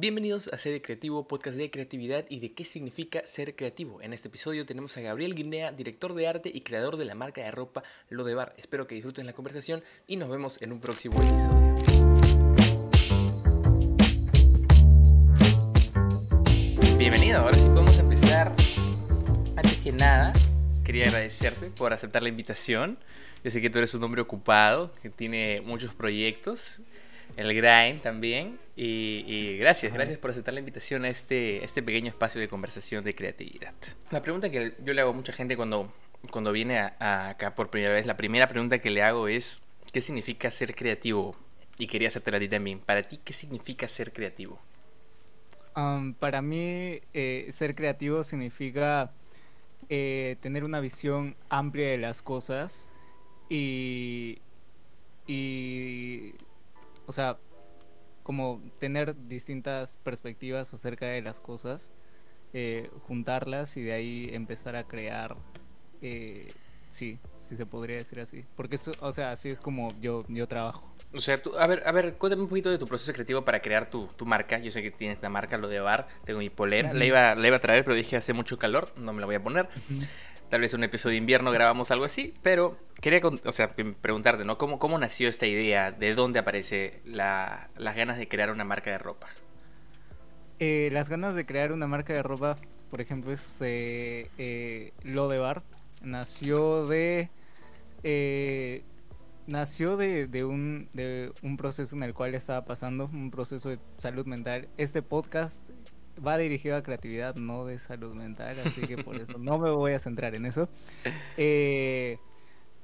Bienvenidos a Sede Creativo, podcast de creatividad y de qué significa ser creativo. En este episodio tenemos a Gabriel Guinea, director de arte y creador de la marca de ropa Lo de Bar. Espero que disfruten la conversación y nos vemos en un próximo episodio. Bienvenido, ahora sí podemos empezar. Antes que nada, quería agradecerte por aceptar la invitación. Yo sé que tú eres un hombre ocupado, que tiene muchos proyectos el grind también. Y, gracias, gracias por aceptar la invitación a este, este pequeño espacio de conversación de creatividad. La pregunta que yo le hago a mucha gente cuando, cuando viene acá por primera vez, la primera pregunta que le hago es, ¿qué significa ser creativo? Y quería hacerte a ti también. Para ti, ¿qué significa ser creativo? para mí, eh, ser creativo significa eh, tener una visión amplia de las cosas y, y o sea, como tener distintas perspectivas acerca de las cosas, eh, juntarlas y de ahí empezar a crear, eh, sí, sí se podría decir así. Porque esto, o sea, así es como yo, yo trabajo. O sea, tú, a ver, a ver, cuéntame un poquito de tu proceso creativo para crear tu, tu marca. Yo sé que tienes la marca, lo de bar, tengo mi polera, la, iba, la iba a traer, pero dije hace mucho calor, no me la voy a poner. Tal vez un episodio de invierno grabamos algo así, pero quería o sea, preguntarte, ¿no? ¿Cómo, ¿Cómo nació esta idea? ¿De dónde aparece las ganas de crear una marca de ropa? Eh, las ganas de crear una marca de ropa, por ejemplo, es eh, eh, Lo de Bar. Nació de. nació de, de, un, de un proceso en el cual estaba pasando, un proceso de salud mental. Este podcast va dirigido a creatividad, no de salud mental, así que por eso no me voy a centrar en eso. Eh,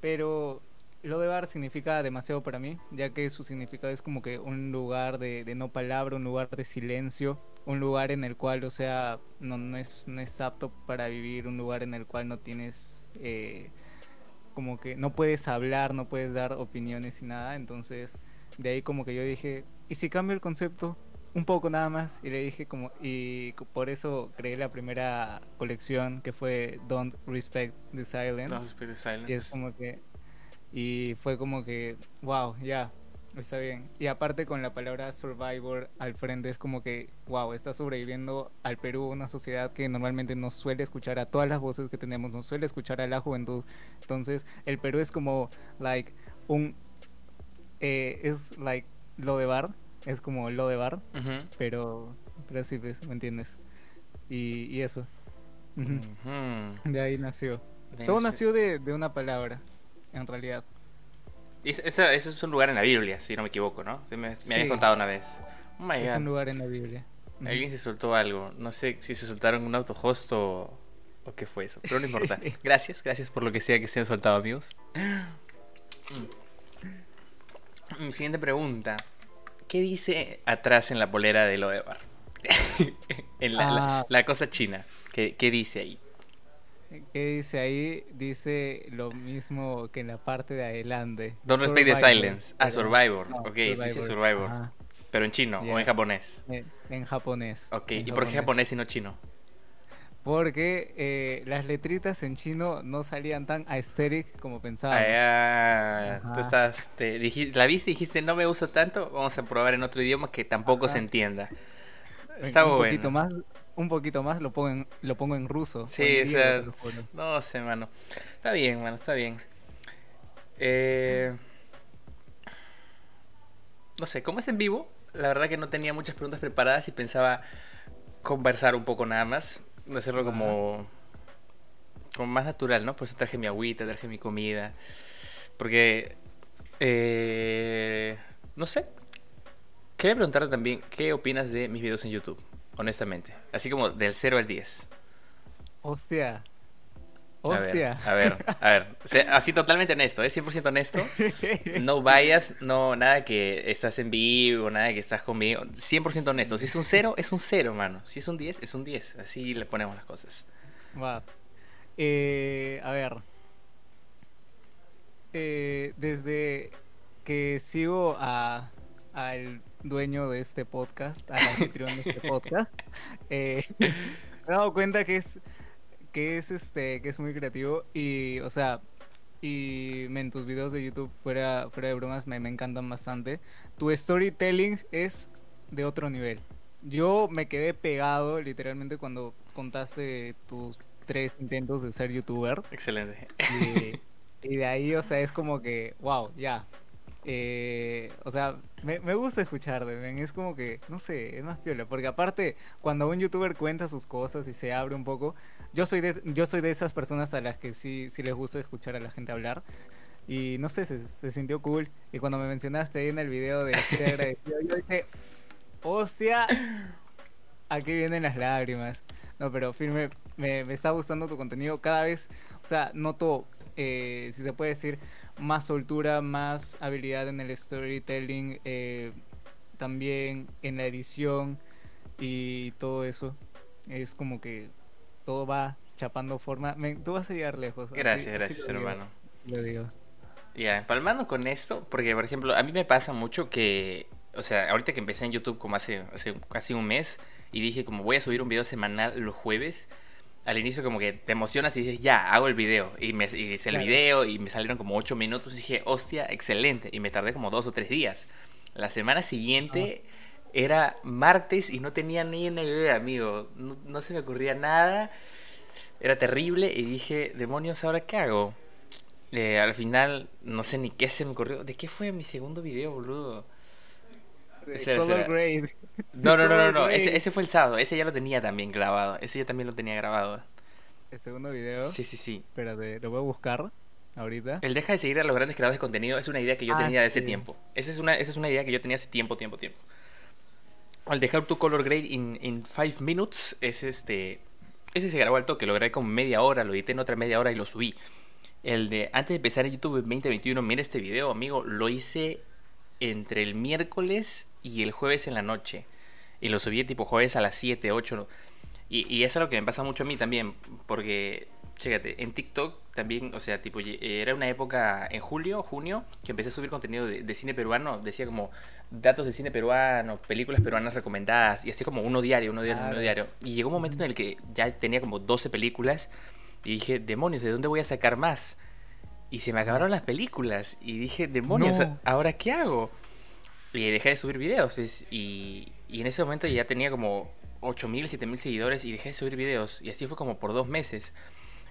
pero lo de bar significa demasiado para mí, ya que su significado es como que un lugar de, no palabra, un lugar de silencio, un lugar en el cual, o sea, no, no, es, no es apto para vivir, un lugar en el cual no tienes... Eh, como que no puedes hablar, no puedes dar opiniones y nada, entonces de ahí como que yo dije, ¿y si cambio el concepto? Un poco nada más y le dije como y por eso creé la primera colección que fue Don't Respect the Silence. Y es como que y fue como que wow, ya está bien. Y aparte con la palabra survivor al frente es como que wow, está sobreviviendo al Perú, una sociedad que normalmente no suele escuchar a todas las voces que tenemos, no suele escuchar a la juventud. Entonces, el Perú es como like un eh, es like lo de bar es como lo de bar, pero, pero sí, pues, ¿me entiendes? Y, y eso. De ahí nació. Todo nació de, de, una palabra, en realidad. Ese, es un lugar en la Biblia, si no me equivoco, ¿no? me, me habías contado una vez. Oh es un lugar en la Biblia. Alguien se soltó algo. No sé si se soltaron un autohost o, o qué fue eso. Pero no importa. gracias, gracias por lo que sea que se han soltado, amigos. Mi siguiente pregunta. ¿Qué dice atrás en la polera de lo de bar? en la, la, cosa china. ¿Qué, ¿Qué, dice ahí? ¿Qué dice ahí? Dice lo mismo que en la parte de adelante. Don't respect the silence. Ah, Survivor. ok, dice Survivor. Pero en chino o en japonés. En, japonés. Ok, ¿y por qué japonés y no chino? Porque eh, las letritas en chino no salían tan aesthetic como pensábamos. Ah, tú estás, te, la viste y dijiste, no me gusta tanto, vamos a probar en otro idioma que tampoco se entienda. Está un poquito más, un poquito más lo pongo en, lo pongo en ruso. Sí, o sea, no sé, mano. Está bien, mano, está bien. Eh, no sé, ¿cómo es en vivo? La verdad que no tenía muchas preguntas preparadas y pensaba conversar un poco nada más hacerlo como, como más natural, ¿no? Por eso traje mi agüita, traje mi comida. Porque, eh, no sé. Quería preguntarte también, ¿qué opinas de mis videos en YouTube? Honestamente. Así como del 0 al 10. Hostia. Hostia. A ver, a ver, así totalmente honesto, ¿eh? 100% honesto. No vayas, no, nada que estás en vivo, nada que estás conmigo. 100% honesto. Si es un 0, es un 0, mano. Si es un 10, es un 10. Así le ponemos las cosas. Va. Eh, a ver. Eh, desde que sigo a al dueño de este podcast, al anfitrión de este podcast, eh, me he dado cuenta que es que es este, que es muy creativo y, o sea, y en tus videos de YouTube, fuera, fuera de bromas, me, me encantan bastante. Tu storytelling es de otro nivel. yo me quedé pegado literalmente cuando contaste tus tres intentos de ser youtuber. Excelente. Y, y de ahí, o sea, es como que, wow, ya. Eh, o sea, me, me gusta escucharte, men. Es como que, no sé, es más piola. Porque aparte, cuando un youtuber cuenta sus cosas y se abre un poco, yo soy de, yo soy de esas personas a las que sí, sí les gusta escuchar a la gente hablar. Y no sé, se, sintió cool. Y cuando me mencionaste ahí en el video de agradecido, yo dije, hostia, aquí vienen las lágrimas. No, pero firme, me, me está gustando tu contenido. Cada vez, o sea, noto, eh, si se puede decir, más soltura, más habilidad en el storytelling, eh, también en la edición y todo eso. Es como que todo va chapando forma. Tú vas a llegar lejos. así- Gracias, así gracias, lo digo, hermano. Lo digo. Ya, empalmando con esto, porque por ejemplo, a mí me pasa mucho que, o sea, ahorita que empecé en YouTube como hace, hace casi un mes y dije como voy a subir un video semanal los jueves, al inicio como que te emocionas y dices, ya, hago el video. Y, me, y hice el Claro. video y me salieron como 8 minutos y dije, hostia, excelente. Y me tardé como dos o tres días. La semana siguiente era martes y no tenía ni una idea, amigo. No, no se me ocurría nada. Era terrible y dije, demonios, ¿ahora qué hago? Eh, al final, no sé ni qué se me ocurrió. ¿De qué fue mi segundo video, boludo? Espera, Color grade. No, no, no, no, no. Ese, ese fue el sábado. Ese ya lo tenía también grabado. Ese ya también lo tenía grabado. El segundo video. Sí, sí, sí. Espérate, lo voy a buscar ahorita. El deja de seguir a los grandes creadores de contenido es una idea que yo Ah, tenía de ese sí. tiempo. Esa es, una, esa es una idea que yo tenía hace tiempo, tiempo, tiempo. Al dejar tu color grade in, in five minutes, es este. Ese se grabó al toque, lo grabé como media hora, lo edité en otra media hora y lo subí. El de antes de empezar en YouTube en 2021, mira este video, amigo, lo hice entre el miércoles y el jueves en la noche. Y lo subí tipo jueves a las 7, 8. Y, y eso es lo que me pasa mucho a mí también, porque, chécate, en TikTok también, o sea, tipo, ye- era una época en julio, junio, que empecé a subir contenido de, de cine peruano, decía como datos de cine peruano, películas peruanas recomendadas, y así como uno diario, uno diario, uno diario. Y llegó un momento en el que ya tenía como 12 películas, y dije, demonios, ¿de dónde voy a sacar más? Y se me acabaron las películas, y dije, demonios, No. ¿ahora qué hago? Y dejé de subir videos, pues, y, y en ese momento ya tenía como 8.000, 7.000 seguidores y dejé de subir videos. Y así fue como por dos meses.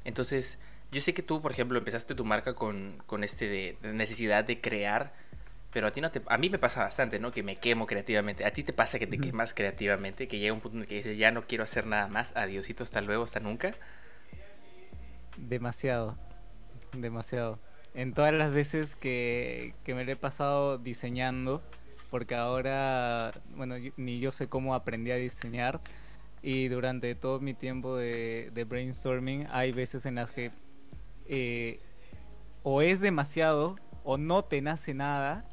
Entonces, yo sé que tú, por ejemplo, empezaste tu marca con, con este de, de necesidad de crear, pero a ti no te... A mí me pasa bastante, ¿no? Que me quemo creativamente. A ti te pasa que te quemas creativamente, que llega un punto en el que dices, ya no quiero hacer nada más, adiosito, hasta luego, hasta nunca. Demasiado. Demasiado. En todas las veces que, que me lo he pasado diseñando, porque ahora, bueno, ni yo sé cómo aprendí a diseñar, y durante todo mi tiempo de, de brainstorming hay veces en las que eh, o es demasiado o no te nace nada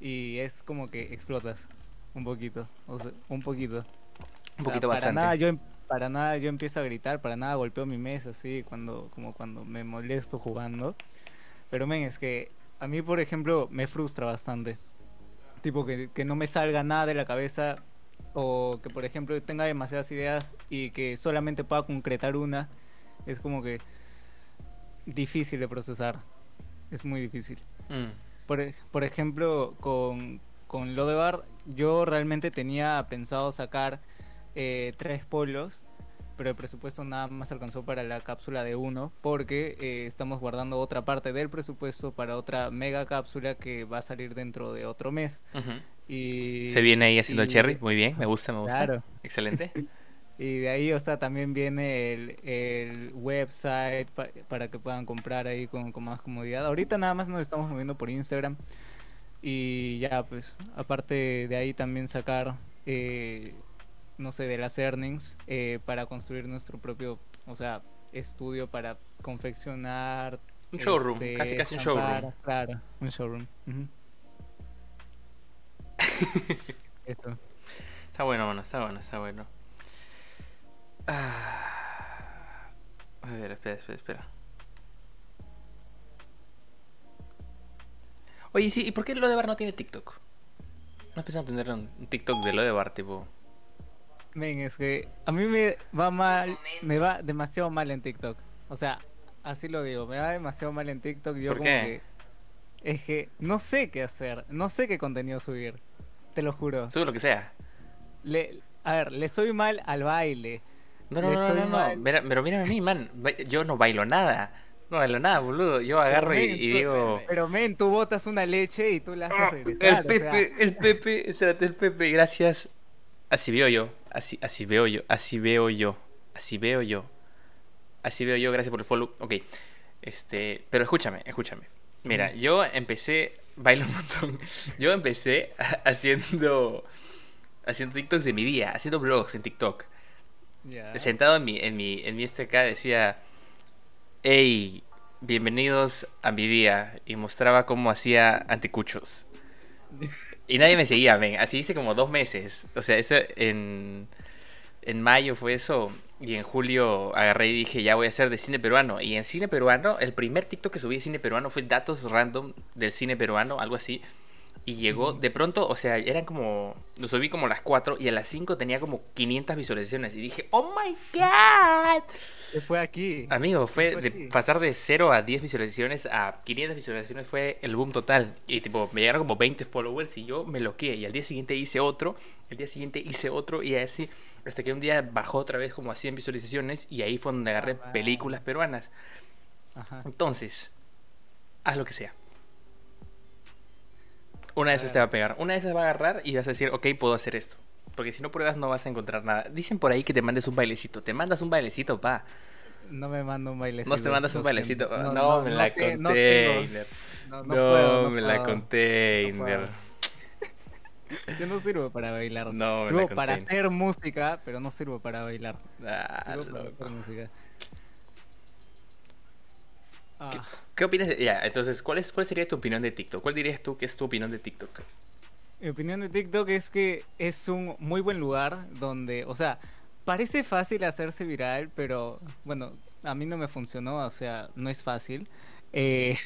y es como que explotas un poquito, o sea, un poquito. Un O sea, poquito para bastante. Nada, yo, em- para nada yo empiezo a gritar, para nada golpeo mi mesa así, cuando, como cuando me molesto jugando. Pero men, es que a mí, por ejemplo, me frustra bastante. Tipo que, que no me salga nada de la cabeza o que, por ejemplo, tenga demasiadas ideas y que solamente pueda concretar una. Es como que difícil de procesar. Es muy difícil. Mm. Por, por ejemplo, con, con lo de bar, yo realmente tenía pensado sacar eh, tres polos, pero el presupuesto nada más alcanzó para la cápsula de uno, porque eh, estamos guardando otra parte del presupuesto para otra mega cápsula que va a salir dentro de otro mes. Y, Se viene ahí haciendo el cherry, muy bien, me gusta, me gusta. Claro. Excelente. Y de ahí, o sea, también viene el, el website pa- para que puedan comprar ahí con, con más comodidad. Ahorita nada más nos estamos moviendo por Instagram. Y ya, pues, aparte de ahí también sacar, eh, no sé, de las earnings eh, para construir nuestro propio, o sea, estudio para confeccionar. Un showroom, este, casi casi un showroom. Claro, un showroom. Eso. Está bueno, mano, está bueno, está bueno. Ah. A ver, espera, espera, espera. Oye, sí, ¿y por qué lo de bar no tiene TikTok? No has pensado en tener un un TikTok de lo de bar, tipo. Men, es que a mí me va mal, me va demasiado mal en TikTok. O sea, así lo digo, me va demasiado mal en TikTok. Yo ¿Por como qué? que es que no sé qué hacer, no sé qué contenido subir. Te lo juro. Sube lo que sea. le, a ver, le soy mal al baile. No, no, Le no, soy no, no. mal. Mira- pero mírame a mí, man. Yo no bailo nada. No bailo nada, boludo. Yo agarro y, men, y tú- digo. Pero men, tú botas una leche y tú la haces "Ah, regresar. El o sea, Pepe, el Pepe, espérate, el Pepe, gracias. Así veo yo, así, así veo yo, así veo yo, así veo yo. Así veo yo, gracias por el follow. Ok, este, pero escúchame, escúchame. Mira, yo empecé, bailo un montón. Yo empecé haciendo, haciendo TikToks de mi día, haciendo vlogs en TikTok. Sentado en mi, en mi, en mi este acá decía, hey, bienvenidos a mi día. Y mostraba cómo hacía anticuchos. Y nadie me seguía, ven. Así hice como dos meses. O sea, eso en, en mayo fue eso. Y en julio agarré y dije, ya voy a hacer de cine peruano. Y en cine peruano, el primer TikTok que subí de cine peruano fue datos random del cine peruano, algo así. Y llegó de pronto, o sea, eran como. Lo subí como a las 4 y a las 5 tenía como 500 visualizaciones. Y dije, ¡Oh my god! ¿Qué fue aquí? Amigo, fue fue de aquí? pasar de 0 a 10 visualizaciones a 500 visualizaciones fue el boom total. Y tipo, me llegaron como 20 followers y yo me loqué. Y al día siguiente hice otro, el día siguiente hice otro y así. Hasta que un día bajó otra vez como a 100 visualizaciones y ahí fue donde agarré Ah, películas peruanas. Ajá. Entonces, haz lo que sea. Una de esas te va a pegar. Una de esas va a agarrar y vas a decir, ok, puedo hacer esto. Porque si no pruebas no vas a encontrar nada. Dicen por ahí que te mandes un bailecito. Te mandas un bailecito, pa. No me mando un bailecito. No te mandas un bailecito. No, me la no container. No, puedo, no me la container. Yo no sirvo para bailar. No, me sirvo para hacer música, pero no sirvo para bailar. Ah, Sirvo para hacer música. Ah, ¿Qué opinas? de- Ya, entonces, ¿cuál, es, ¿cuál sería tu opinión de TikTok? ¿Cuál dirías tú que es tu opinión de TikTok? Mi opinión de TikTok es que es un muy buen lugar donde, o sea, parece fácil hacerse viral, pero bueno, a mí no me funcionó, o sea, no es fácil. Eh,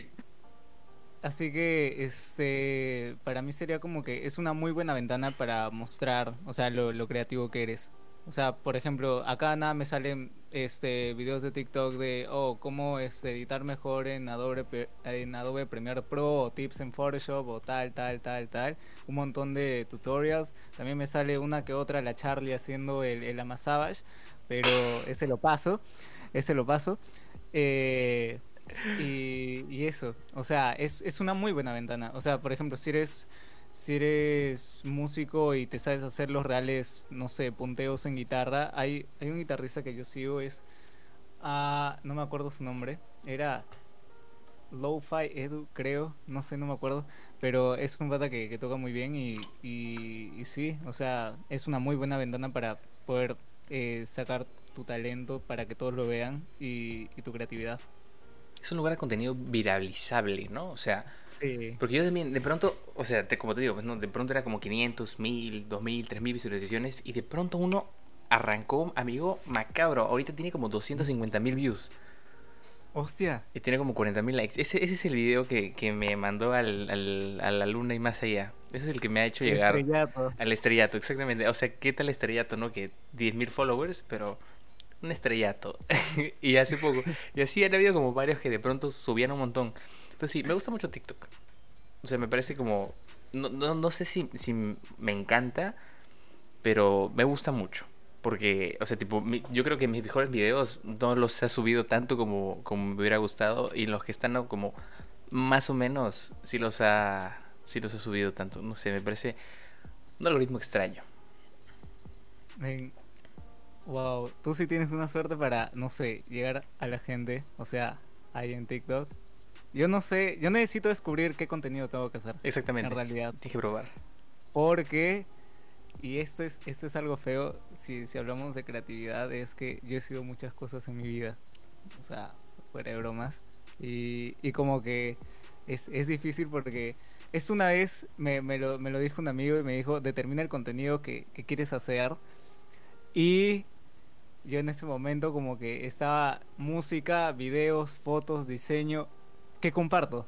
así que, este, para mí sería como que es una muy buena ventana para mostrar, o sea, lo, lo creativo que eres. O sea, por ejemplo, acá nada me salen este videos de TikTok de oh, cómo este, editar mejor en Adobe en Adobe Premiere Pro o tips en Photoshop o tal, tal, tal, tal. Un montón de tutorials. También me sale una que otra la Charlie haciendo el, el Ama Savage, pero ese lo paso, ese lo paso. Eh, y, y eso, o sea, es, es una muy buena ventana. O sea, por ejemplo, si eres si eres músico y te sabes hacer los reales, no sé, punteos en guitarra, hay, hay un guitarrista que yo sigo, es. ah, no me acuerdo su nombre. Era. Lo-Fi Edu, creo. No sé, no me acuerdo. Pero es un pata que, toca muy bien y, y, sí, o sea, es una muy buena ventana para poder eh, sacar tu talento para que todos lo vean y tu creatividad. Es un lugar de contenido viralizable, ¿no? O sea, Sí. porque yo también, de pronto, o sea, te- como te digo, pues, ¿no? de pronto era como 500, 1000, 2000, 3000 visualizaciones y de pronto uno arrancó, amigo, macabro. Ahorita tiene como 250 mil views Hostia. y tiene como 40 mil likes. Ese, ese es el video que, que me mandó al, al- a la luna y más allá. Ese es el que me ha hecho llegar Estrellato. al estrellato, exactamente. O sea, ¿qué tal estrellato, no? Que 10.000 followers, pero un estrellato. y hace poco. Y así han habido como varios que de pronto subían un montón. Entonces sí, me gusta mucho TikTok. O sea, me parece como... No, no, no sé si, si me encanta, pero me gusta mucho. Porque, o sea, tipo, yo creo que mis mejores videos no los he subido tanto como, como me hubiera gustado. Y los que están como más o menos, sí los ha, sí los ha subido tanto. No sé, me parece un algoritmo extraño. Wow, tú sí tienes una suerte para, no sé, llegar a la gente, o sea, ahí en TikTok. Yo no sé, yo necesito descubrir qué contenido tengo que hacer, Exactamente. en realidad. Tienes que probar. Porque, y esto es, esto es algo feo, si, si hablamos de creatividad, es que yo he sido muchas cosas en mi vida. O sea, fuera de bromas. Y, y como que es, es difícil porque esto una vez me, me lo, me lo dijo un amigo y me dijo, determina el contenido que, que quieres hacer. Y yo en ese momento como que estaba música, videos, fotos, diseño. ¿Qué comparto?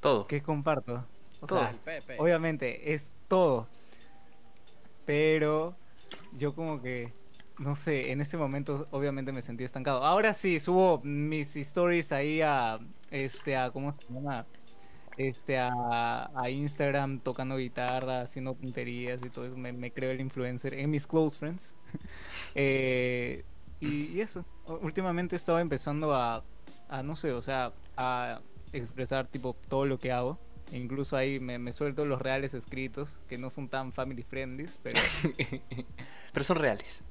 Todo. ¿Qué comparto? O Todo. sea, obviamente es todo. Pero yo como que, no sé, en ese momento obviamente me sentí estancado. Ahora sí, subo mis stories ahí a, este, a, ¿cómo se llama? Este, a, a Instagram tocando guitarra, haciendo punterías y todo eso. Me, me creo el influencer en mis close friends. Eh, y, y eso. Últimamente estaba empezando a, a, no sé, o sea, a expresar tipo todo lo que hago. E incluso ahí me, me suelto los reales escritos, que no son tan family friendly, pero Pero son reales.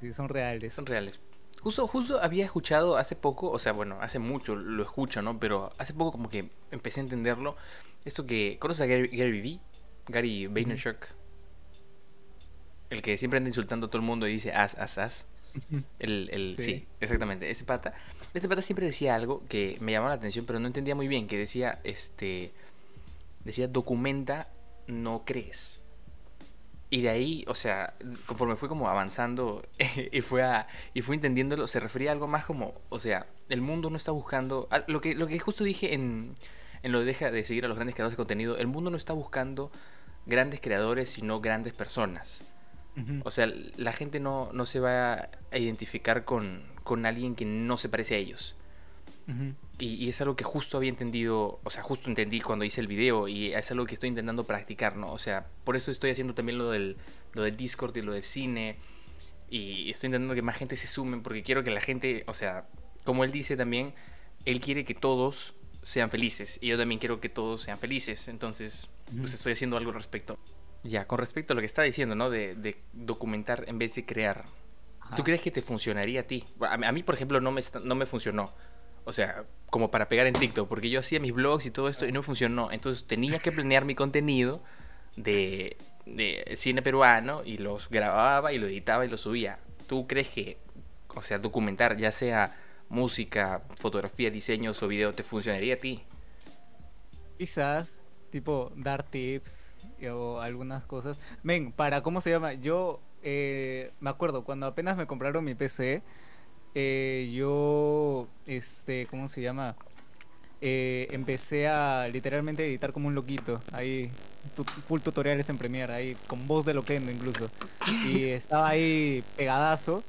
sí son reales. Son reales. Justo, justo había escuchado hace poco, o sea, bueno, hace mucho lo escucho, ¿no? Pero hace poco como que empecé a entenderlo. Esto que... ¿Conoces a Gary, Gary Vee? Gary Vaynerchuk. El que siempre anda insultando a todo el mundo y dice as, as, as. El, el, sí. Sí. exactamente, ese pata. Este pata siempre decía algo que me llamaba la atención, pero no entendía muy bien, que decía, este, decía, documenta, no crees. Y de ahí, o sea, conforme fue como avanzando y fue a, y fue entendiéndolo, se refería a algo más como, o sea, el mundo no está buscando, lo que, lo que justo dije en, en lo de deja de seguir a los grandes creadores de contenido, el mundo no está buscando grandes creadores, sino grandes personas. O sea, la gente no, no se va a identificar con, con alguien que no se parece a ellos. Y, y es algo que justo había entendido, o sea, justo entendí cuando hice el video y es algo que estoy intentando practicar, ¿no? O sea, por eso estoy haciendo también lo del, lo del Discord y lo del cine y estoy intentando que más gente se sumen porque quiero que la gente, o sea, como él dice también, él quiere que todos sean felices y yo también quiero que todos sean felices, entonces, pues estoy haciendo algo al respecto. Ya, con respecto a lo que estaba diciendo, ¿no? De, de documentar en vez de crear. Ajá. ¿Tú crees que te funcionaría a ti? A mí, por ejemplo, no me, no me funcionó. O sea, como para pegar en TikTok, porque yo hacía mis blogs y todo esto y no funcionó. Entonces tenía que planear mi contenido de, cine peruano y los grababa y lo editaba y lo subía. ¿Tú crees que, o sea, documentar, ya sea música, fotografía, diseños o video, te funcionaría a ti? Quizás, tipo, dar tips y- o algunas cosas. Ven, para, ¿cómo se llama? Yo eh, me acuerdo, cuando apenas me compraron mi PC, eh, yo, este, ¿cómo se llama? Eh, empecé a literalmente editar como un loquito, ahí, tu- full tutoriales en Premiere, ahí, con voz de loquendo incluso. Y estaba ahí pegadazo,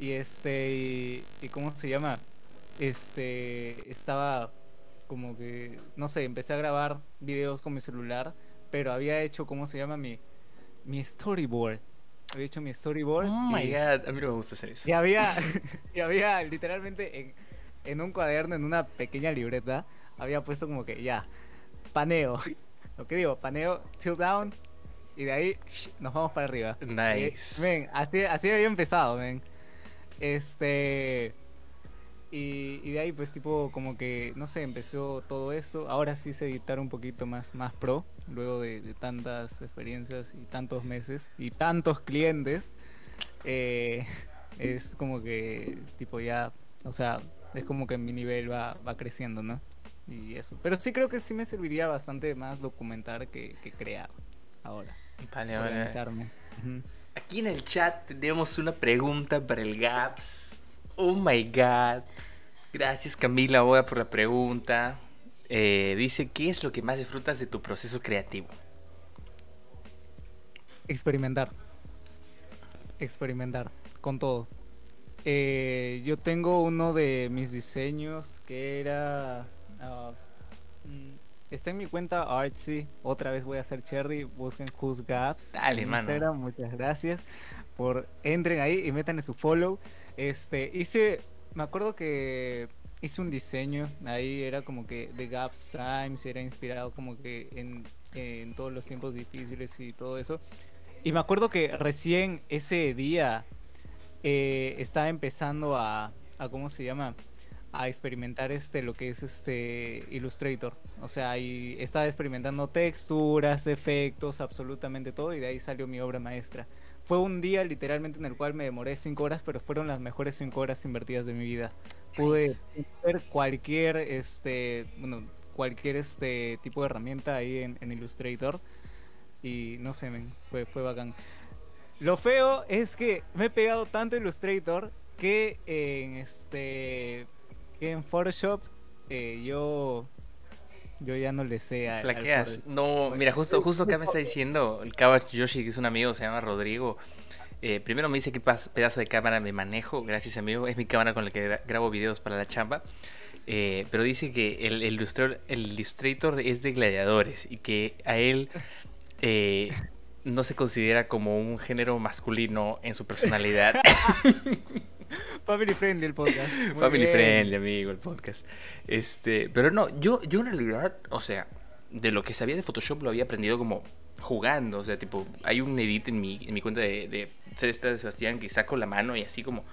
y este, y, y ¿cómo se llama? Este, estaba como que, no sé, empecé a grabar videos con mi celular, pero había hecho, ¿cómo se llama? Mi, mi storyboard. Había hecho mi storyboard. Oh my y, god, a mí no me gusta hacer eso. y había, y había literalmente en, en un cuaderno, en una pequeña libreta, había puesto como que ya, paneo. Lo que digo, paneo, tilt down, y de ahí nos vamos para arriba. Eh, Nice. ven, así, así había empezado, ven. Este. Y, y de ahí, pues, tipo, como que, no sé, empezó todo eso. Ahora sí sé editar un poquito más, más pro, luego de, de tantas experiencias y tantos meses y tantos clientes. eh, es como que, tipo, ya, o sea, es como que mi nivel va, va creciendo, ¿no? Y eso. Pero sí creo que sí me serviría bastante más documentar que, que crear ahora. Vale, vale. Organizarme. Ujú. Aquí en el chat tenemos una pregunta para el Gaps. Oh my god. Gracias Camila Boda por la pregunta. Eh, dice, ¿qué es lo que más disfrutas de tu proceso creativo? Experimentar. Experimentar con todo. Eh, yo tengo uno de mis diseños que era... ah, mm, está en mi cuenta Artsy. Otra vez voy a hacer Cherry. Busquen Who's Gaps. Dale, en mano. Instagram. Muchas gracias. Por entren ahí y metan su follow. Este, hice... Me acuerdo que hice un diseño. Ahí era como que de Gaps Times. Era inspirado como que en, en todos los tiempos difíciles y todo eso. Y me acuerdo que recién ese día eh, estaba empezando a, a, ¿cómo se llama? A experimentar este, lo que es este Illustrator. O sea, y estaba experimentando texturas, efectos, absolutamente todo, y de ahí salió mi obra maestra. Fue un día literalmente en el cual me demoré cinco horas, pero fueron las mejores cinco horas invertidas de mi vida. Pude ver cualquier, este, bueno, cualquier este tipo de herramienta ahí en, en Illustrator. Y no sé, men, fue, fue bacán. Lo feo es que me he pegado tanto Illustrator que en este que en Photoshop eh, yo yo ya no le sé a Flaqueas. No, mira, justo, justo acá me está diciendo el Kawach Yoshi, que es un amigo, se llama Rodrigo. Eh, primero me dice qué pedazo de cámara me manejo. Gracias, amigo. Es mi cámara con la que gra- grabo videos para la chamba. eh, pero dice que el, el Illustrator, el Illustrator es de gladiadores y que a él eh, no se considera como un género masculino en su personalidad. Family friendly el podcast. Muy Family bien. friendly, amigo, el podcast. Este, pero no, yo, yo en realidad, o sea, de lo que sabía de Photoshop lo había aprendido como jugando. O sea, tipo, hay un edit en mi, en mi cuenta de, de Celeste de Sebastián que saco la mano y así como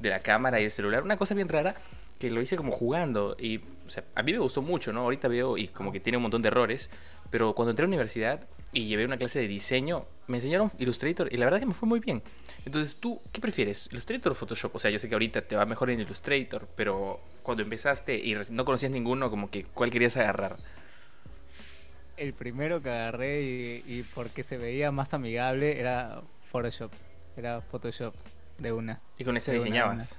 de la cámara y el celular. Una cosa bien rara que lo hice como jugando. Y, o sea, a mí me gustó mucho, ¿no? Ahorita veo y como que tiene un montón de errores. Pero cuando entré a la universidad y llevé una clase de diseño, me enseñaron Illustrator y la verdad que me fue muy bien. Entonces, ¿tú qué prefieres? ¿Illustrator o Photoshop? O sea, yo sé que ahorita te va mejor en Illustrator, pero cuando empezaste y no conocías ninguno, como que ¿cuál querías agarrar? El primero que agarré y, y porque se veía más amigable era Photoshop. Era Photoshop de una. Y con ese De una, diseñabas.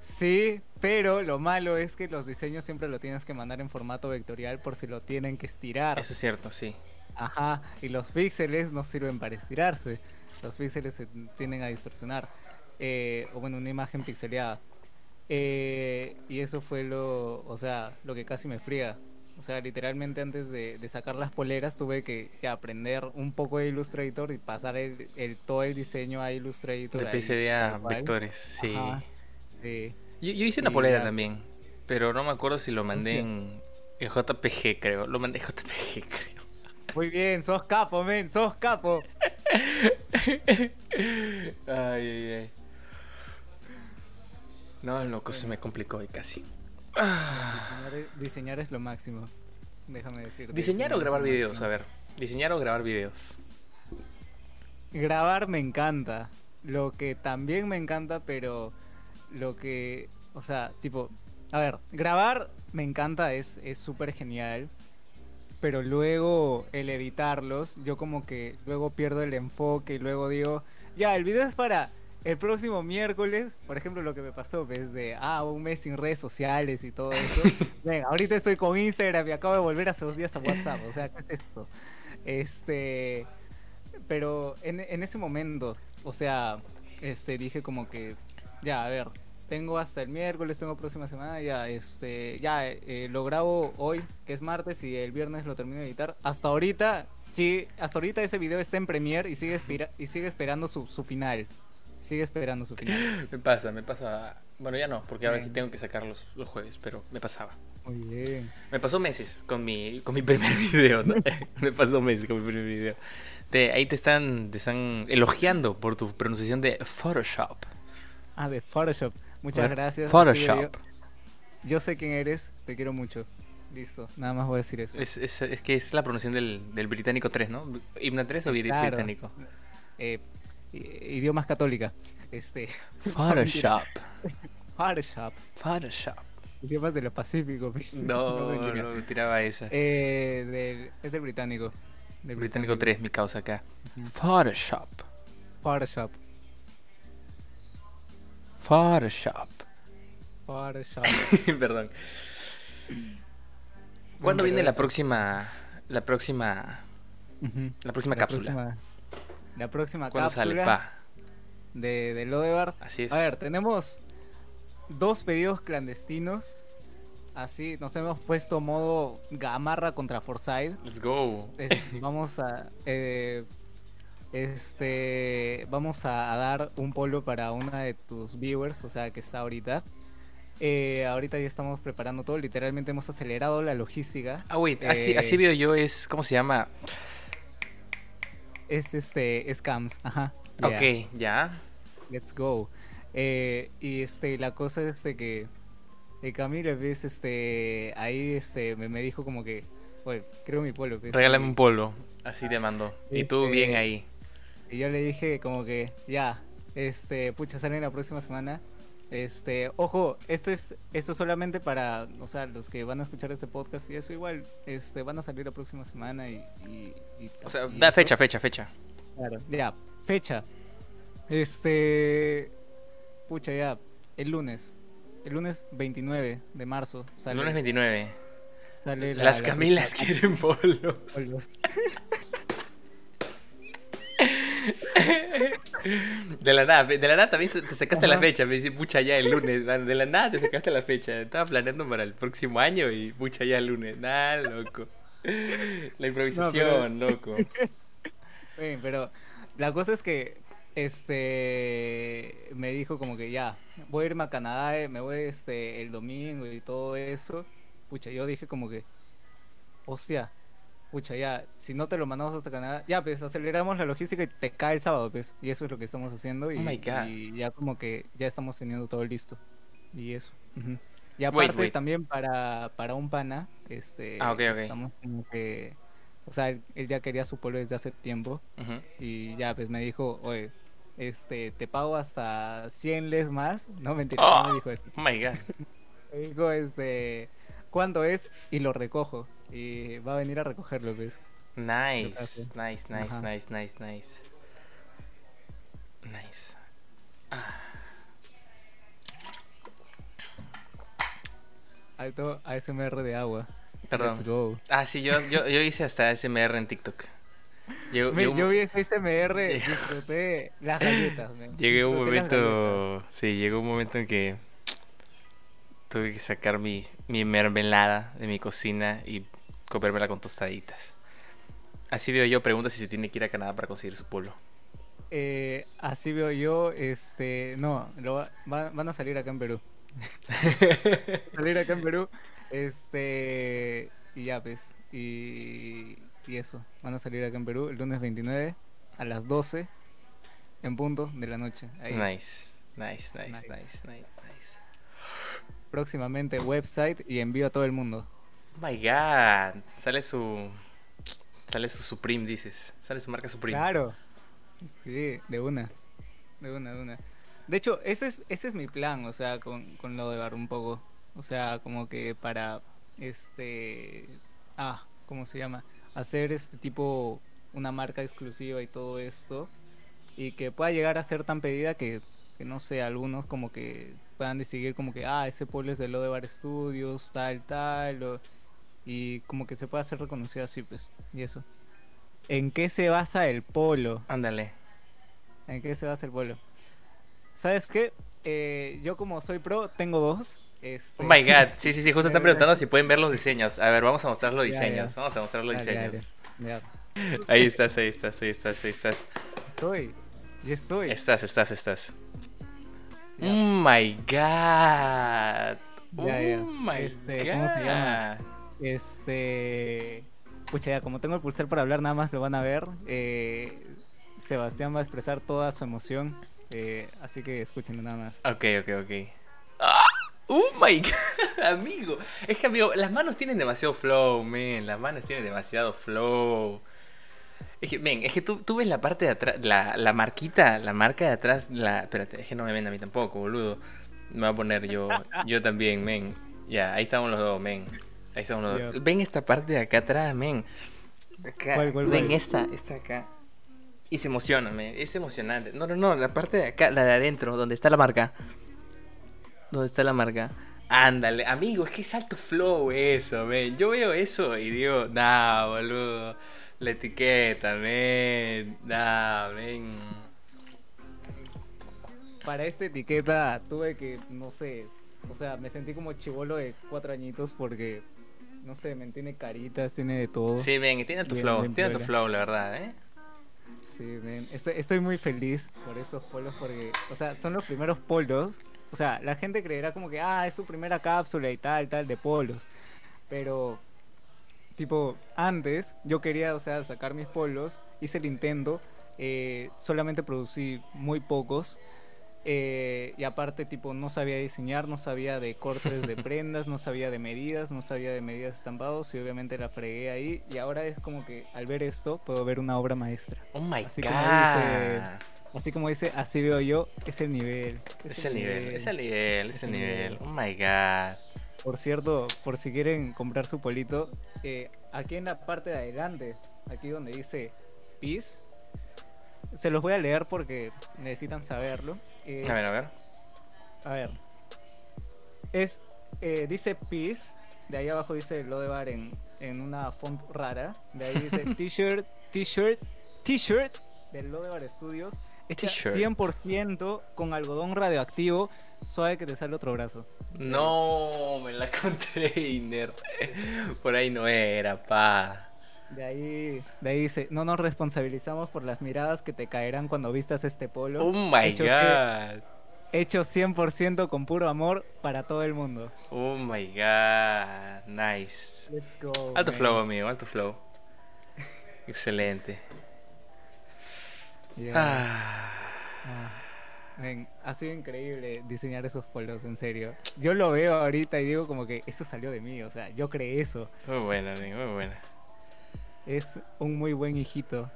Sí, pero lo malo es que los diseños siempre lo tienes que mandar en formato vectorial por si lo tienen que estirar. Eso es cierto, sí. Ajá, y los píxeles no sirven para estirarse. Los píxeles se tienden a distorsionar. Eh, o bueno, una imagen pixeleada. Eh, y eso fue lo, o sea, lo que casi me fría. O sea, literalmente antes de, de sacar las poleras tuve que ya aprender un poco de Illustrator y pasar el, el- todo el diseño a Illustrator. De PSD a vectores, sí. Ajá, sí. Yo, yo hice una polera ya. también, pero no me acuerdo si lo mandé Hostia. en, en JPG, creo. Lo mandé en JPG, creo. Muy bien, sos capo, men, sos capo. Ay, ay, ay. No, loco, se me complicó y casi. Diseñar, es- diseñar es lo máximo. Déjame decirte. ¿Diseñar o grabar videos? A ver, ¿diseñar o grabar videos? Grabar me encanta. Lo que también me encanta, pero lo que, o sea, tipo, a ver, grabar me encanta, es es súper genial. Pero luego el editarlos, yo como que luego pierdo el enfoque y luego digo, ya, el video es para el próximo miércoles. Por ejemplo, lo que me pasó, ves de, ah, un mes sin redes sociales y todo eso. Ven, ahorita estoy con Instagram y acabo de volver hace dos días a WhatsApp. O sea, ¿qué es esto? Este. Pero en, en ese momento, o sea, este, dije como que, ya, a ver, tengo hasta el miércoles, tengo próxima semana, ya, este, ya, eh, lo grabo hoy, que es martes, y el viernes lo termino de editar. Hasta ahorita, sí, hasta ahorita ese video está en Premiere y sigue, espera- y sigue esperando su, su final. Sigue esperando su final. Me pasa, me pasa. Bueno, ya no, porque ahora sí Bien. tengo que sacar los, los jueves, pero me pasaba. Muy bien. Me pasó meses con mi, con mi primer video, ¿no? me pasó meses con mi primer video. Te- ahí te están, te están elogiando por tu pronunciación de Photoshop. Ah, de Photoshop. Muchas Bueno, gracias. Photoshop. Yo, yo sé quién eres, te quiero mucho. Listo, nada más voy a decir eso. Es, es, es que es la pronunciación del, del británico 3, ¿no? ¿Himna 3 o bri- Claro. británico? Eh, idiomas católica. Este. Photoshop. Photoshop. Photoshop. Idiomas de lo Pacífico. pues. No, mentira. no, tiraba esa. Eh, del, es del británico. Del británico 3, mi causa acá. Ujú. Photoshop. Photoshop. Photoshop. Photoshop. Perdón. ¿Cuándo viene la próxima la próxima la próxima La cápsula? próxima- La próxima ¿Cuándo cápsula sale? Pa. de, de Lodebar. Así es. A ver, tenemos dos pedidos clandestinos. Así, nos hemos puesto modo gamarra contra Forsyth. Let's go. Es- vamos a eh, este vamos a, dar un polo para una de tus viewers, o sea que está ahorita. Eh, ahorita ya estamos preparando todo, literalmente hemos acelerado la logística. Ah, wait, así, Eh, así veo yo es ¿cómo se llama? Es este scams, ajá. ya, Ok, ya. Let's go. Eh, y este la cosa es este que eh, Camila ves este ahí este me, me dijo como que oye, creo mi polo. pues, Regálame un polo. Así te mando. Y tú Este- bien ahí. Y yo le dije como que, ya, este, pucha, sale la próxima semana. Este, ojo, esto es, esto es solamente para, o sea, los que van a escuchar este podcast y eso igual, este, van a salir la próxima semana y... y- y- O sea, y da eso. fecha, fecha, fecha. Claro, ya, fecha. Este, pucha, ya, el lunes, el lunes 29 de marzo sale, Lunes 29. sale la- Las la Camilas quieren polos. polos. De la nada, de la nada también te sacaste la fecha, me dice, pucha, ya el lunes. man, De la nada te sacaste la fecha. Estaba planeando para el próximo año y pucha, ya el lunes. Nah, loco. La improvisación, loco. Sí, pero la cosa es que este me dijo como que ya, voy a irme a Canadá, eh, me voy este el domingo y todo eso. Pucha, yo dije como que hostia, pucha, ya, si no te lo mandamos hasta Canadá, ya pues aceleramos la logística y te cae el sábado, pues. Y eso es lo que estamos haciendo y, Oh my God. y ya como que ya estamos teniendo todo listo. Y eso. ujú. Y aparte wait. también para, para un pana, este Ah, ok, ok. estamos como que o sea, él, él ya quería su pueblo desde hace tiempo Ujú. y ya pues me dijo, "Oye, este te pago hasta 100 les más." No, mentira, Oh. no me dijo eso. Oh my god. Me dijo este ¿cuánto es? y lo recojo y va a venir a recogerlo, pues. Nice, nice, nice, Ajá. nice, nice, nice. Nice. Alto ASMR de agua. Let's Perdón. go. Ah, sí, yo, yo, yo hice hasta SMR en TikTok. Me- yo vi este ASMR, Llegó- disfruté las galletas, man. Llegué un momento. Sí, llegó un momento en que tuve que sacar mi, mi mermelada de mi cocina y comérmela con tostaditas. Así veo yo, pregunta si se tiene que ir a Canadá para conseguir su polvo. Eh, así veo yo, este, no, lo va- va- van a salir acá en Perú. salir acá en Perú, este, y ya pues, y, y eso, van a salir acá en Perú el lunes 29 a las 12 en punto de la noche. Ahí. Nice, nice, Nice. nice, nice, nice. Próximamente website y envío a todo el mundo. Oh my god, sale su. Sale su Supreme, dices. Sale su marca Supreme. Claro, sí, de una, de una, de una. De hecho, ese es, ese es mi plan, o sea, con, con lo de un poco. O sea, como que para, este, ah, ¿cómo se llama? Hacer este tipo, una marca exclusiva y todo esto. Y que pueda llegar a ser tan pedida que, que no sé, algunos como que puedan distinguir como que, ah, ese pueblo es de lo de Bar Studios, tal, tal, o- y como que se pueda hacer reconocido así, pues, y eso. ¿En qué se basa el polo? Ándale. ¿En qué se basa el polo? ¿Sabes qué? Eh, yo como soy pro, tengo dos. Este... Oh my god, sí, sí, sí, justo están preguntando si pueden ver los diseños. A ver, vamos a mostrar los Ya, diseños. ya. Vamos a mostrar los Dale, diseños. Ya, Ahí estás, ahí estás, ahí estás, ahí estás. estoy. Ya estoy. Estás, estás, estás. Ya. Oh my god. Ya, ya. Oh my Este, god. ¿cómo se llama? Este. Pucha, ya, como tengo el pulsar para hablar, nada más lo van a ver. Eh, Sebastián va a expresar toda su emoción. eh, así que escúchenlo nada más. Ok, ok, ok. Ah, Oh my god, amigo. Es que, amigo, las manos tienen demasiado flow, man. Las manos tienen demasiado flow. Es que, ven, es que tú, tú ves la parte de atrás, la, la marquita, la marca de atrás, la... Espérate, es que no me ven a mí tampoco, boludo. Me voy a poner yo, yo también, men. Ya, ahí estamos los dos, men. Ahí los dos. Ya. Ven esta parte de acá atrás, men. Acá. ¿Cuál, cuál, ven cuál? esta, esta acá. Y se emociona, men. Es emocionante. No, no, no, la parte de acá, la de adentro, donde está la marca. ¿Dónde está la marca? Ándale, amigo, es que es alto flow eso, men. Yo veo eso y digo, nah, boludo. La etiqueta, men. Nah, men. Para esta etiqueta tuve que, no sé, o sea, me sentí como chivolo de cuatro añitos porque, no sé, me tiene caritas, tiene de todo. Sí, men, tiene tu Bien, flow, bien tiene tu flow, la verdad, ¿eh? Sí, men, Estoy, estoy muy feliz por estos polos porque, o sea, son los primeros polos. O sea, la gente creerá como que, ah, es su primera cápsula y tal, tal, de polos. Pero, tipo, antes yo quería, o sea, sacar mis polos, hice el intento, eh, solamente producí muy pocos. Eh, y aparte, tipo, no sabía diseñar, no sabía de cortes de prendas, no sabía de medidas, no sabía de medidas estampados y obviamente la fregué ahí. Y ahora es como que al ver esto puedo ver una obra maestra. Oh my Así god. como dice- Así como dice, así veo yo, es el nivel. Es el nivel, es el nivel, es Es el el nivel. nivel. Oh my god. Por cierto, por si quieren comprar su polito, eh, aquí en la parte de adelante, aquí donde dice Peace, se los voy a leer porque necesitan saberlo. Es- A ver, a ver. A ver. Es, eh, dice Peace, de ahí abajo dice Lodebar en, en una font rara, de ahí dice T-shirt, T-shirt, T-shirt, del Lodebar Studios, hecha T-shirt. 100% con algodón radioactivo, suave que te sale otro brazo. No, me la container. Por ahí no era, pa. De ahí, de ahí dice, no nos responsabilizamos por las miradas que te caerán cuando vistas este polo. Oh my Hechos god. Hecho 100% con puro amor para todo el mundo. Oh my god. Nice. Let's go. Alto man. flow, amigo, alto flow. Excelente. Yeah. Ah. Ah, ha sido increíble diseñar esos polos, en serio. Yo lo veo ahorita y digo como que eso salió de mí, o sea, yo creé eso. Muy buena, amigo, muy buena. Es un muy buen hijito.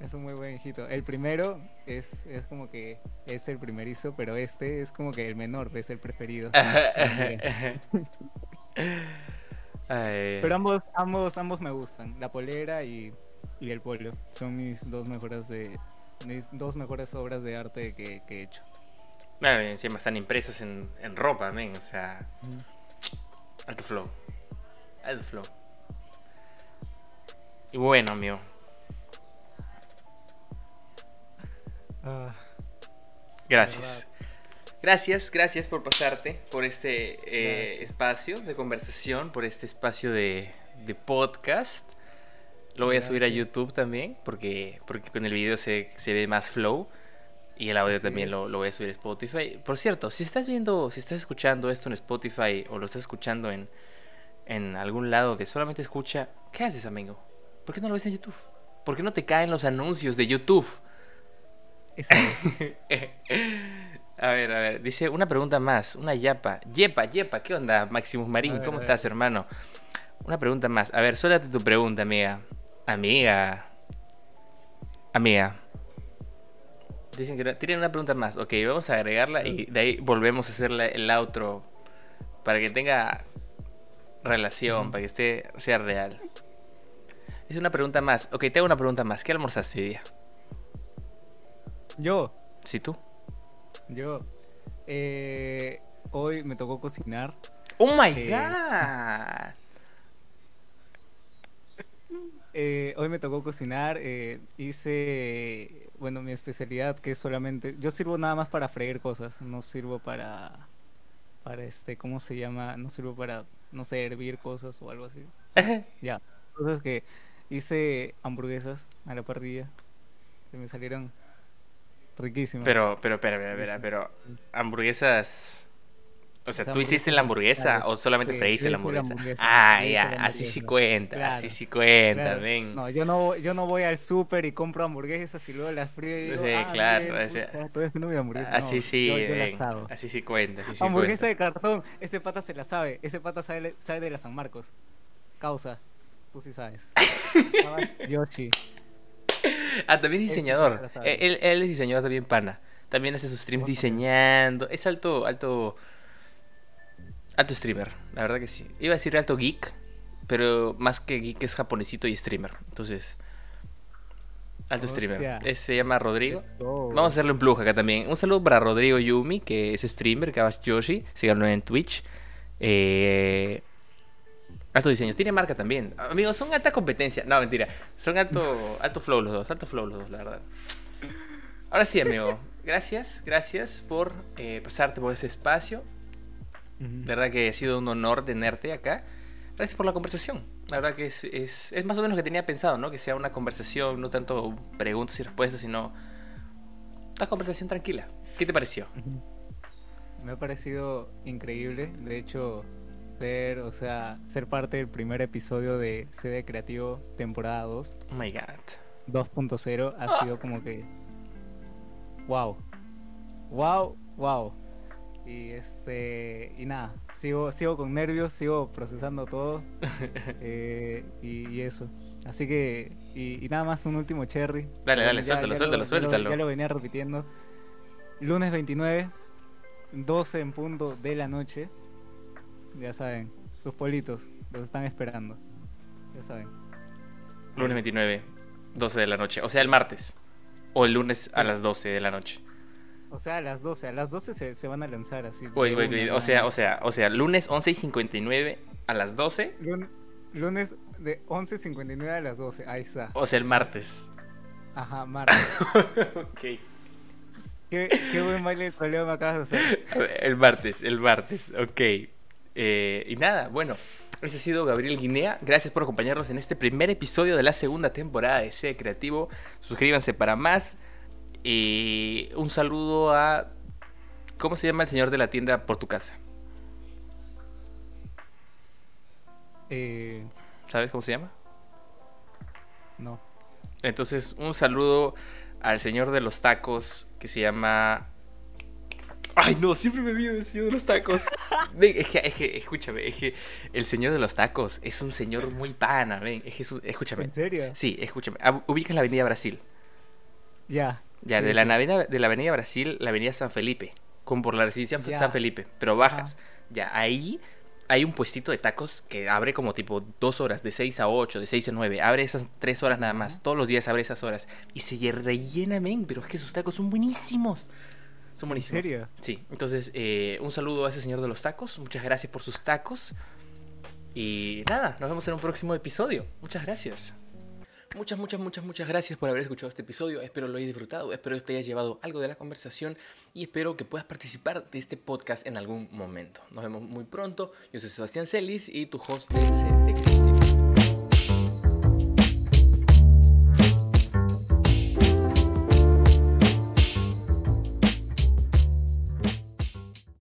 Es un muy buen hijito. El primero es, es como que es el primerizo, pero este es como que el menor, es el preferido. Ay, Pero ambos, ambos, ambos me gustan. La polera y, y el polo. Son mis dos mejores de. Mis dos mejores obras de arte que, que he hecho. Claro, encima están impresas en, en ropa, men. O sea, alto flow. Alto flow. Y bueno, amigo. Ah, Gracias. Gracias, gracias por pasarte por este eh, espacio de conversación, por este espacio de, de podcast. Lo voy a subir a. YouTube también, porque, porque con el video se, se ve más flow. Y el audio también lo, lo voy a subir a Spotify. Por cierto, si estás viendo, si estás escuchando esto en Spotify o lo estás escuchando en, en algún lado que solamente escucha, ¿qué haces, amigo? ¿Por qué no lo ves en YouTube? ¿Por qué no te caen los anuncios de YouTube? A ver, a ver, dice una pregunta más, una yapa. Yepa, yepa, ¿qué onda, Maximus Marín? Ver, ¿Cómo estás, hermano? Una pregunta más. A ver, suéltate tu pregunta, amiga. Amiga. Amiga. Dicen que tienen una pregunta más. Ok, vamos a agregarla y de ahí volvemos a hacer el outro para que tenga relación, para que esté, sea real. Es una pregunta más. Ok, te hago una pregunta más. ¿Qué almorzaste hoy día? Yo, ¿Sí tú? yo. eh, hoy me tocó cocinar. ¡Oh my Eh, god! Eh, hoy me tocó cocinar. eh, hice, bueno, mi especialidad que es solamente. Yo sirvo nada más para freír cosas. No sirvo para. Para este, ¿cómo se llama? No sirvo para, no sé, hervir cosas o algo así. Ya. Entonces que hice hamburguesas a la parrilla. Se me salieron riquísimas. Pero, pero, espera, espera, espera, pero hamburguesas. O sea, ¿tú hiciste la hamburguesa o solamente freíste la hamburguesa? Ah, ya, así sí cuenta, así sí cuenta, ven. No, yo no, yo no voy al súper y compro hamburguesas y luego las frío y digo, Sí, claro, estoy haciendo mi hamburguesa. Así sí, así sí cuenta, así sí Hamburguesa de cartón, ese pata se la sabe, ese pata sabe, sabe de la San Marcos. Causa, tú sí sabes. Yoshi. Ah, también Este diseñador. Él, él es diseñador también, pana. También hace sus streams diseñando. Es alto, alto. Alto streamer, la verdad que sí. Iba a decir alto geek, pero más que geek es japonesito y streamer. Entonces. Alto streamer. Eh, se llama Rodrigo. Vamos a hacerle un plug acá también. Un saludo para Rodrigo Yumi, que es streamer, que Yoshi. Síganlo en Twitch. Eh, alto diseños. Tiene marca también. Amigos, son alta competencia. No, mentira. Son alto, alto flow los dos. Alto flow los dos, la verdad. Ahora sí, amigo. Gracias, gracias por eh, pasarte por ese espacio. Verdad que ha sido un honor tenerte acá. Gracias por la conversación. La verdad que es, es, es más o menos lo que tenía pensado, ¿no? Que sea una conversación, no tanto preguntas y respuestas, sino una conversación tranquila. ¿Qué te pareció? Me ha parecido increíble, de hecho, ser, o sea, ser parte del primer episodio de CD Creativo temporada 2, Oh my god. 2.0 ha sido como que wow. Wow, wow. Y este y nada, sigo sigo con nervios, sigo procesando todo. eh, y, y eso. Así que y, y nada más un último cherry. Dale, dale, ya- suéltalo, ya suéltalo, lo- ya lo- suéltalo. Ya lo venía repitiendo. Lunes 29, 12 en punto de la noche. Ya saben, sus politos los están esperando. Ya saben. Lunes 29, 12 de la noche. O sea, el martes. O el lunes a las 12 de la noche. O sea, a las 12, a las 12 se, se van a lanzar así. Una, wait. nada O sea, o sea, o sea, lunes 11 y 59 a las 12. Lun- lunes de 11.59 a las 12, ahí está. O sea, el martes. Ajá, martes. ok. ¿Qué, qué buen baile de coleo me acabas de hacer. El martes, el martes, ok. Eh, y nada, bueno, ese ha sido Gabriel Guinea. Gracias por acompañarnos en este primer episodio de la segunda temporada de C Creativo. Suscríbanse para más. Y un saludo a. ¿Cómo se llama el señor de la tienda por tu casa? Eh, ¿Sabes cómo se llama? no. Entonces, un saludo al señor de los tacos que se llama. Ay, no, siempre me olvido del señor de los tacos. Ven, es que, es que, escúchame, es que el señor de los tacos es un señor muy pana, ven, es que es un- escúchame. ¿En serio? Sí, escúchame. Ah, Ubicas la Avenida Brasil. Ya. Ya, Sí, de, la avenida, de la Avenida Brasil, la Avenida San Felipe. Con por la residencia Ya. San Felipe. Pero bajas. Ya, ahí hay un puestito de tacos que abre como tipo dos horas, de 6 a 8, de 6 a 9. Abre esas tres horas nada más. Todos los días abre esas horas. Y se lle- rellena, men. Pero es que sus tacos son buenísimos. Son buenísimos. serio? Sí. Entonces, eh, un saludo a ese señor de los tacos. Muchas gracias por sus tacos. Y nada, nos vemos en un próximo episodio. Muchas gracias. Muchas, muchas, muchas, muchas gracias por haber escuchado este episodio. Espero lo hayas disfrutado, espero que te hayas llevado algo de la conversación y espero que puedas participar de este podcast en algún momento. Nos vemos muy pronto. Yo soy Sebastián Celis y tu host de CT.